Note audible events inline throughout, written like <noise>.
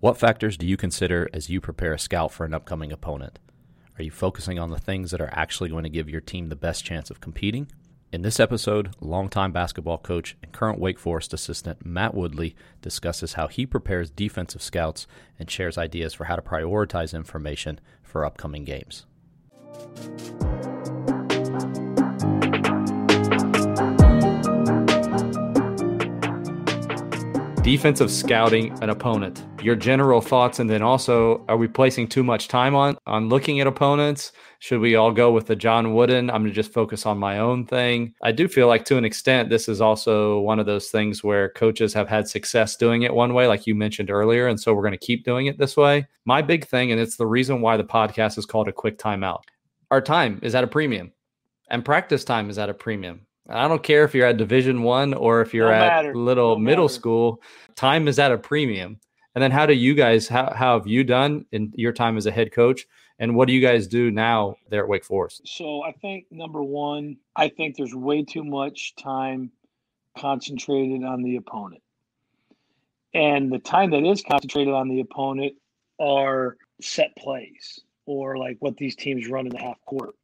What factors do you consider as you prepare a scout for an upcoming opponent? Are you focusing on the things that are actually going to give your team the best chance of competing? In this episode, longtime basketball coach and current Wake Forest assistant Matt Woodley discusses how he prepares defensive scouts and shares ideas for how to prioritize information for upcoming games. Defensive scouting an opponent. Your general thoughts and then also are we placing too much time on on looking at opponents? Should we all go with the john wooden i'm going to just focus on my own thing? I do feel like to an extent this is also one of those things where coaches have had success doing it one way like you mentioned earlier and so we're going to keep doing it this way. My big thing and it's the reason why the podcast is called a quick timeout our time is at a premium and practice time is at a premium I don't care if you're at Division One or if you're at little middle matter. school. Time is at a premium. And then, how do you guys? How, how have you done in your time as a head coach? And what do you guys do now there at Wake Forest? So I think number one, I think there's way too much time concentrated on the opponent, and the time that is concentrated on the opponent are set plays or like what these teams run in the half court.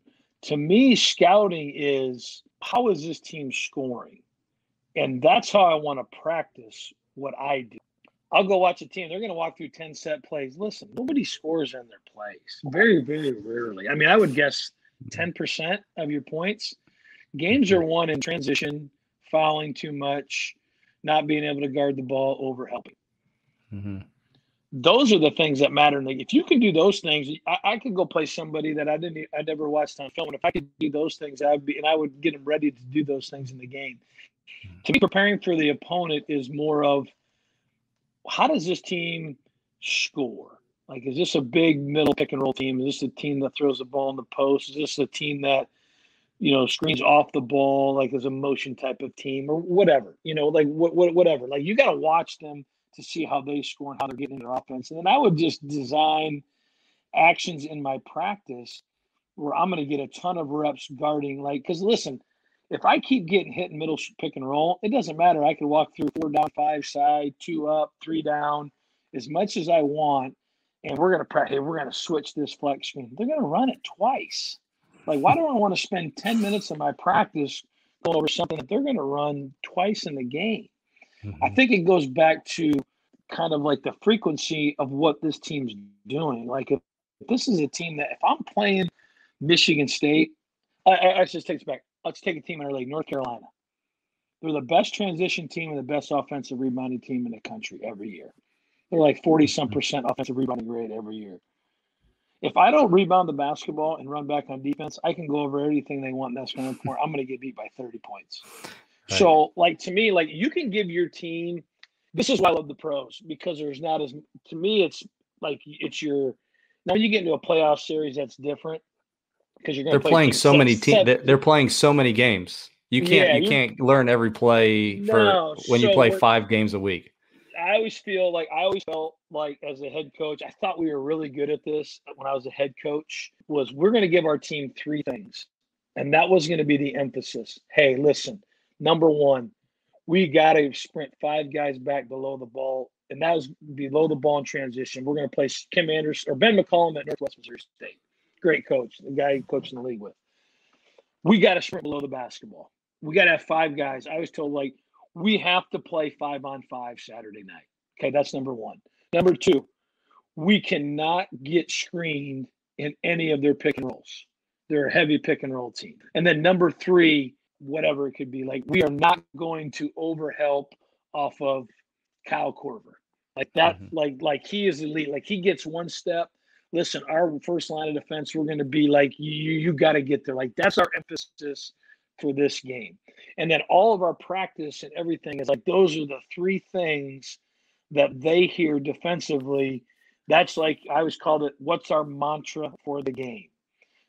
To me, scouting is how is this team scoring? And that's how I want to practice what I do. I'll go watch a team. They're going to walk through 10 set plays. Listen, nobody scores in their plays. Very, very rarely. I mean, I would guess 10% of your points. Games are won in transition, fouling too much, not being able to guard the ball, over helping. Mm-hmm those are the things that matter. Like if you can do those things, I, I could go play somebody that I didn't, I never watched on film. And if I could do those things, I'd be, and I would get them ready to do those things in the game. To me, preparing for the opponent is more of how does this team score? Like, is this a big middle pick and roll team? Is this a team that throws the ball in the post? Is this a team that, you know, screens off the ball, like is a motion type of team or whatever, you know, like what, what whatever. Like you got to watch them to see how they score and how they're getting their offense. And then I would just design actions in my practice where I'm going to get a ton of reps guarding. Like, because listen, if I keep getting hit in middle pick and roll, it doesn't matter. I can walk through four down, five side, two up, three down, as much as I want. And we're going to hey, we're going to switch this flex screen. They're going to run it twice. Like, why do I want to spend 10 minutes of my practice over something that they're going to run twice in the game? Mm-hmm. I think it goes back to kind of like the frequency of what this team's doing. Like if, if this is a team that if I'm playing Michigan State, I, I, I just takes back. Let's take a team in our league, North Carolina. They're the best transition team and the best offensive rebounding team in the country every year. They're like 40 some percent offensive rebounding grade every year. If I don't rebound the basketball and run back on defense, I can go over anything they want in that scoring point. I'm going to get beat by 30 points. Right. So, like to me, like you can give your team. This is why I love the pros because there's not as to me. It's like it's your now you get into a playoff series that's different because you're they're play playing so many teams. They're playing so many games. You can't yeah, you can't learn every play for no, when so you play five games a week. I always feel like I always felt like as a head coach, I thought we were really good at this when I was a head coach. Was we're going to give our team three things, and that was going to be the emphasis. Hey, listen, Number one, we got to sprint five guys back below the ball, and that was below the ball in transition. We're going to play Kim Anderson or Ben McCollum at Northwest Missouri State. Great coach, the guy he coached in the league with. We got to sprint below the basketball. We got to have five guys. I was told like we have to play five on five Saturday night. Okay, that's number one. Number two, we cannot get screened in any of their pick and rolls. They're a heavy pick and roll team. And then number three, whatever it could be. Like we are not going to overhelp off of Kyle Korver. Like that, mm-hmm. like like he is elite. Like he gets one step. Listen, our first line of defense, we're going to be like you. You got to get there. Like that's our emphasis for this game. And then all of our practice and everything is like those are the three things that they hear defensively. That's like I always called it. What's our mantra for the game?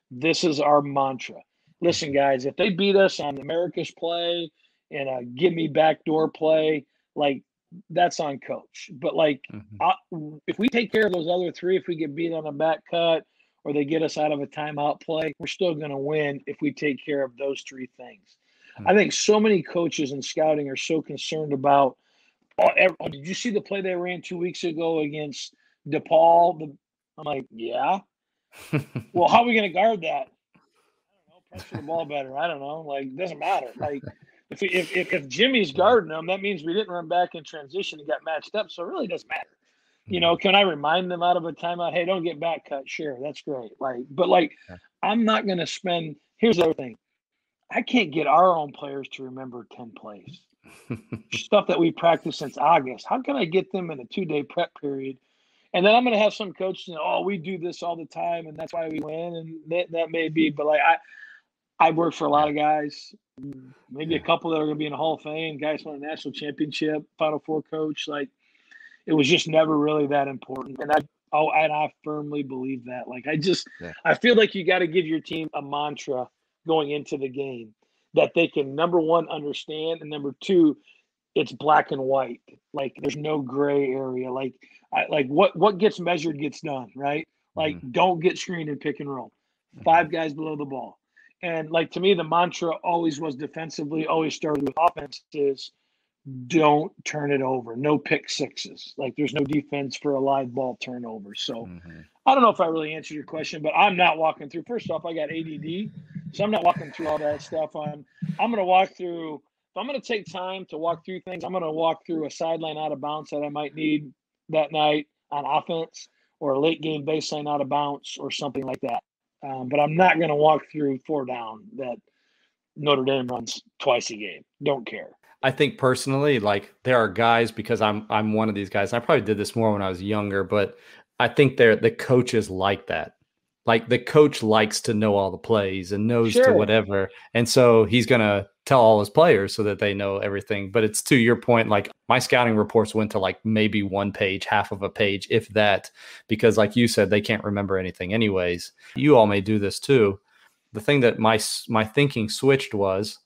This is our mantra listen, guys, if they beat us on America's play and a give me backdoor play, like that's on coach. But like, mm-hmm. I, if we take care of those other three, if we get beat on a back cut or they get us out of a timeout play, we're still going to win if we take care of those three things. Mm-hmm. I think so many coaches and scouting are so concerned about oh, oh, did you see the play they ran two weeks ago against DePaul? The, I'm like, yeah. <laughs> well, how are we going to guard that? Know. Pressure the ball better. I don't know. Like, doesn't matter. <laughs> Like, if, if, if, if Jimmy's guarding them, that means we didn't run back in transition and got matched up. So it really doesn't matter. You hmm. know, can I remind them out of a timeout? Hey, don't get back cut. Sure, that's great. Like, but like, I'm not going to spend. Here's the other thing. I can't get our own players to remember 10 plays. <laughs> Stuff that we practiced since August. How can I get them in a two day prep period? And then I'm going to have some coach say, oh, we do this all the time and that's why we win. And that, that may be, but like, I, I work for a lot of guys, maybe a couple that are going to be in the Hall of Fame, guys won a national championship, Final Four coach. Like, it was just never really that important. And I, oh, and I firmly believe that. Like, I just, yeah. I feel like you got to give your team a mantra going into the game that they can number one understand and number two it's black and white like there's no gray area like I, like what what gets measured gets done right like mm-hmm. don't get screened and pick and roll 5 mm-hmm. guys below the ball and like to me the mantra always was defensively always started with offense is don't turn it over no pick sixes like there's no defense for a live ball turnover so mm-hmm. i don't know if i really answered your question but i'm not walking through first off i got add so I'm not walking through all that stuff. I'm I'm going to walk through. If I'm going to take time to walk through things, I'm going to walk through a sideline out of bounds that I might need that night on offense, or a late game baseline out of bounds, or something like that. Um, but I'm not going to walk through four down that Notre Dame runs twice a game. Don't care. I think personally, like there are guys because I'm I'm one of these guys. I probably did this more when I was younger, but I think they're the coaches like that like the coach likes to know all the plays and knows sure. to whatever. And so he's going to tell all his players so that they know everything. But it's to your point, like my scouting reports went to like maybe one page, half of a page, if that, because like you said, they can't remember anything anyways. You all may do this too. The thing that my my thinking switched was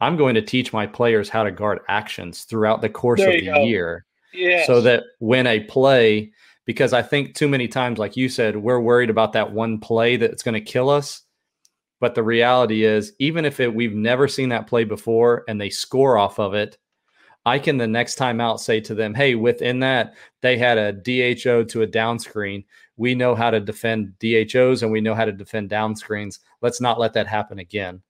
I'm going to teach my players how to guard actions throughout the course of the go. year. Yes. So that when a play because I think too many times, like you said, we're worried about that one play that's going to kill us. But the reality is, even if it, we've never seen that play before and they score off of it, I can the next time out say to them, hey, within that, they had a DHO to a down screen. We know how to defend DHOs and we know how to defend down screens. Let's not let that happen again.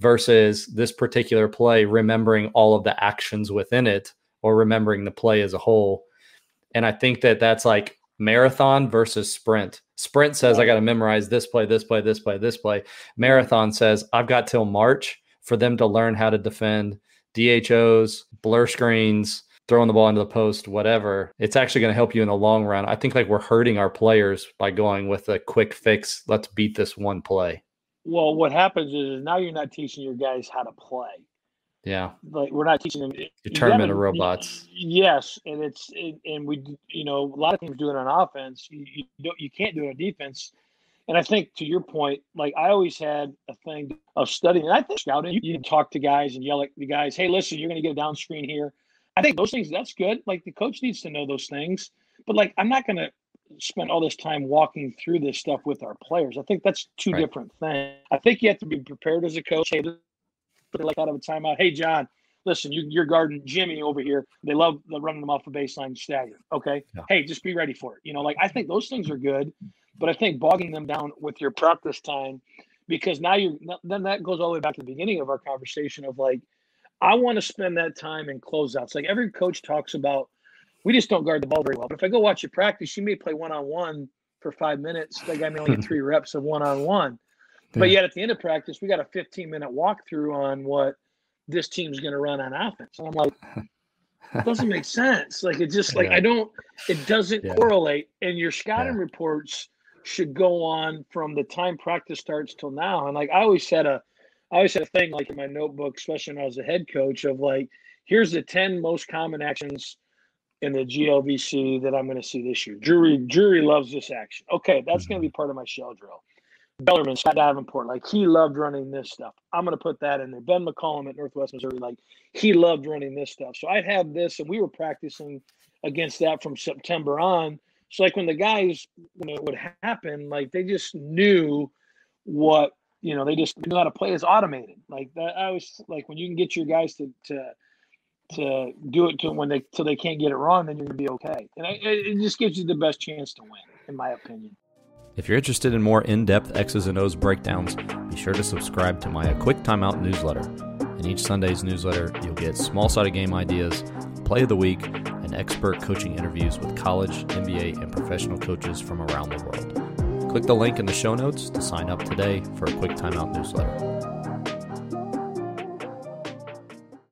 Versus this particular play, remembering all of the actions within it or remembering the play as a whole and I think that that's like marathon versus sprint. Sprint says, I got to memorize this play, this play, this play, this play. Marathon says, I've got till March for them to learn how to defend DHOs, blur screens, throwing the ball into the post, whatever. It's actually going to help you in the long run. I think like we're hurting our players by going with a quick fix. Let's beat this one play. Well, what happens is now you're not teaching your guys how to play. Yeah. Like we're not teaching them. Them into robots. Yes, and it's and we you know a lot of teams do it on offense. You you, don't, you can't do it on defense. And I think to your point, like I always had a thing of studying. And I think scouting, you, you talk to guys and yell at the guys, "Hey, listen, you're going to get a down screen here." I think those things that's good. Like the coach needs to know those things. But like I'm not going to spend all this time walking through this stuff with our players. I think that's two right. different things. I think you have to be prepared as a coach. Hey, like out of a timeout. Hey, John, listen, you, you're guarding Jimmy over here. They love the running them off the baseline stagger. Okay. Yeah. Hey, just be ready for it. You know, like I think those things are good, but I think bogging them down with your practice time, because now you then that goes all the way back to the beginning of our conversation of like, I want to spend that time in closeouts. Like every coach talks about, we just don't guard the ball very well. But if I go watch you practice, you may play one on one for five minutes. That guy may only get <laughs> three reps of one on one. But yet at the end of practice, we got a 15 minute walkthrough on what this team's going to run on offense. And I'm like, <laughs> it doesn't make sense. Like it just like yeah. I don't. It doesn't yeah. correlate. And your scouting yeah. reports should go on from the time practice starts till now. And like I always said a, I always had a thing like in my notebook, especially when I was a head coach, of like, here's the 10 most common actions in the GLVC that I'm going to see this year. Drury Drury loves this action. Okay, that's mm-hmm. going to be part of my shell drill. Bellarmine, Scott Davenport, like he loved running this stuff. I'm going to put that in there. Ben McCollum at Northwest Missouri, like he loved running this stuff. So I'd have this, and we were practicing against that from September on. So like when the guys, when it would happen, like they just knew what you know. They just knew how to play. It's automated. Like that. I was like when you can get your guys to to to do it to when they till they can't get it wrong, then you're gonna be okay. And it, it just gives you the best chance to win, in my opinion. If you're interested in more in-depth X's and O's breakdowns, be sure to subscribe to my Quick Timeout newsletter. In each Sunday's newsletter, you'll get small-sided game ideas, play of the week, and expert coaching interviews with college, NBA, and professional coaches from around the world. Click the link in the show notes to sign up today for a Quick Timeout newsletter.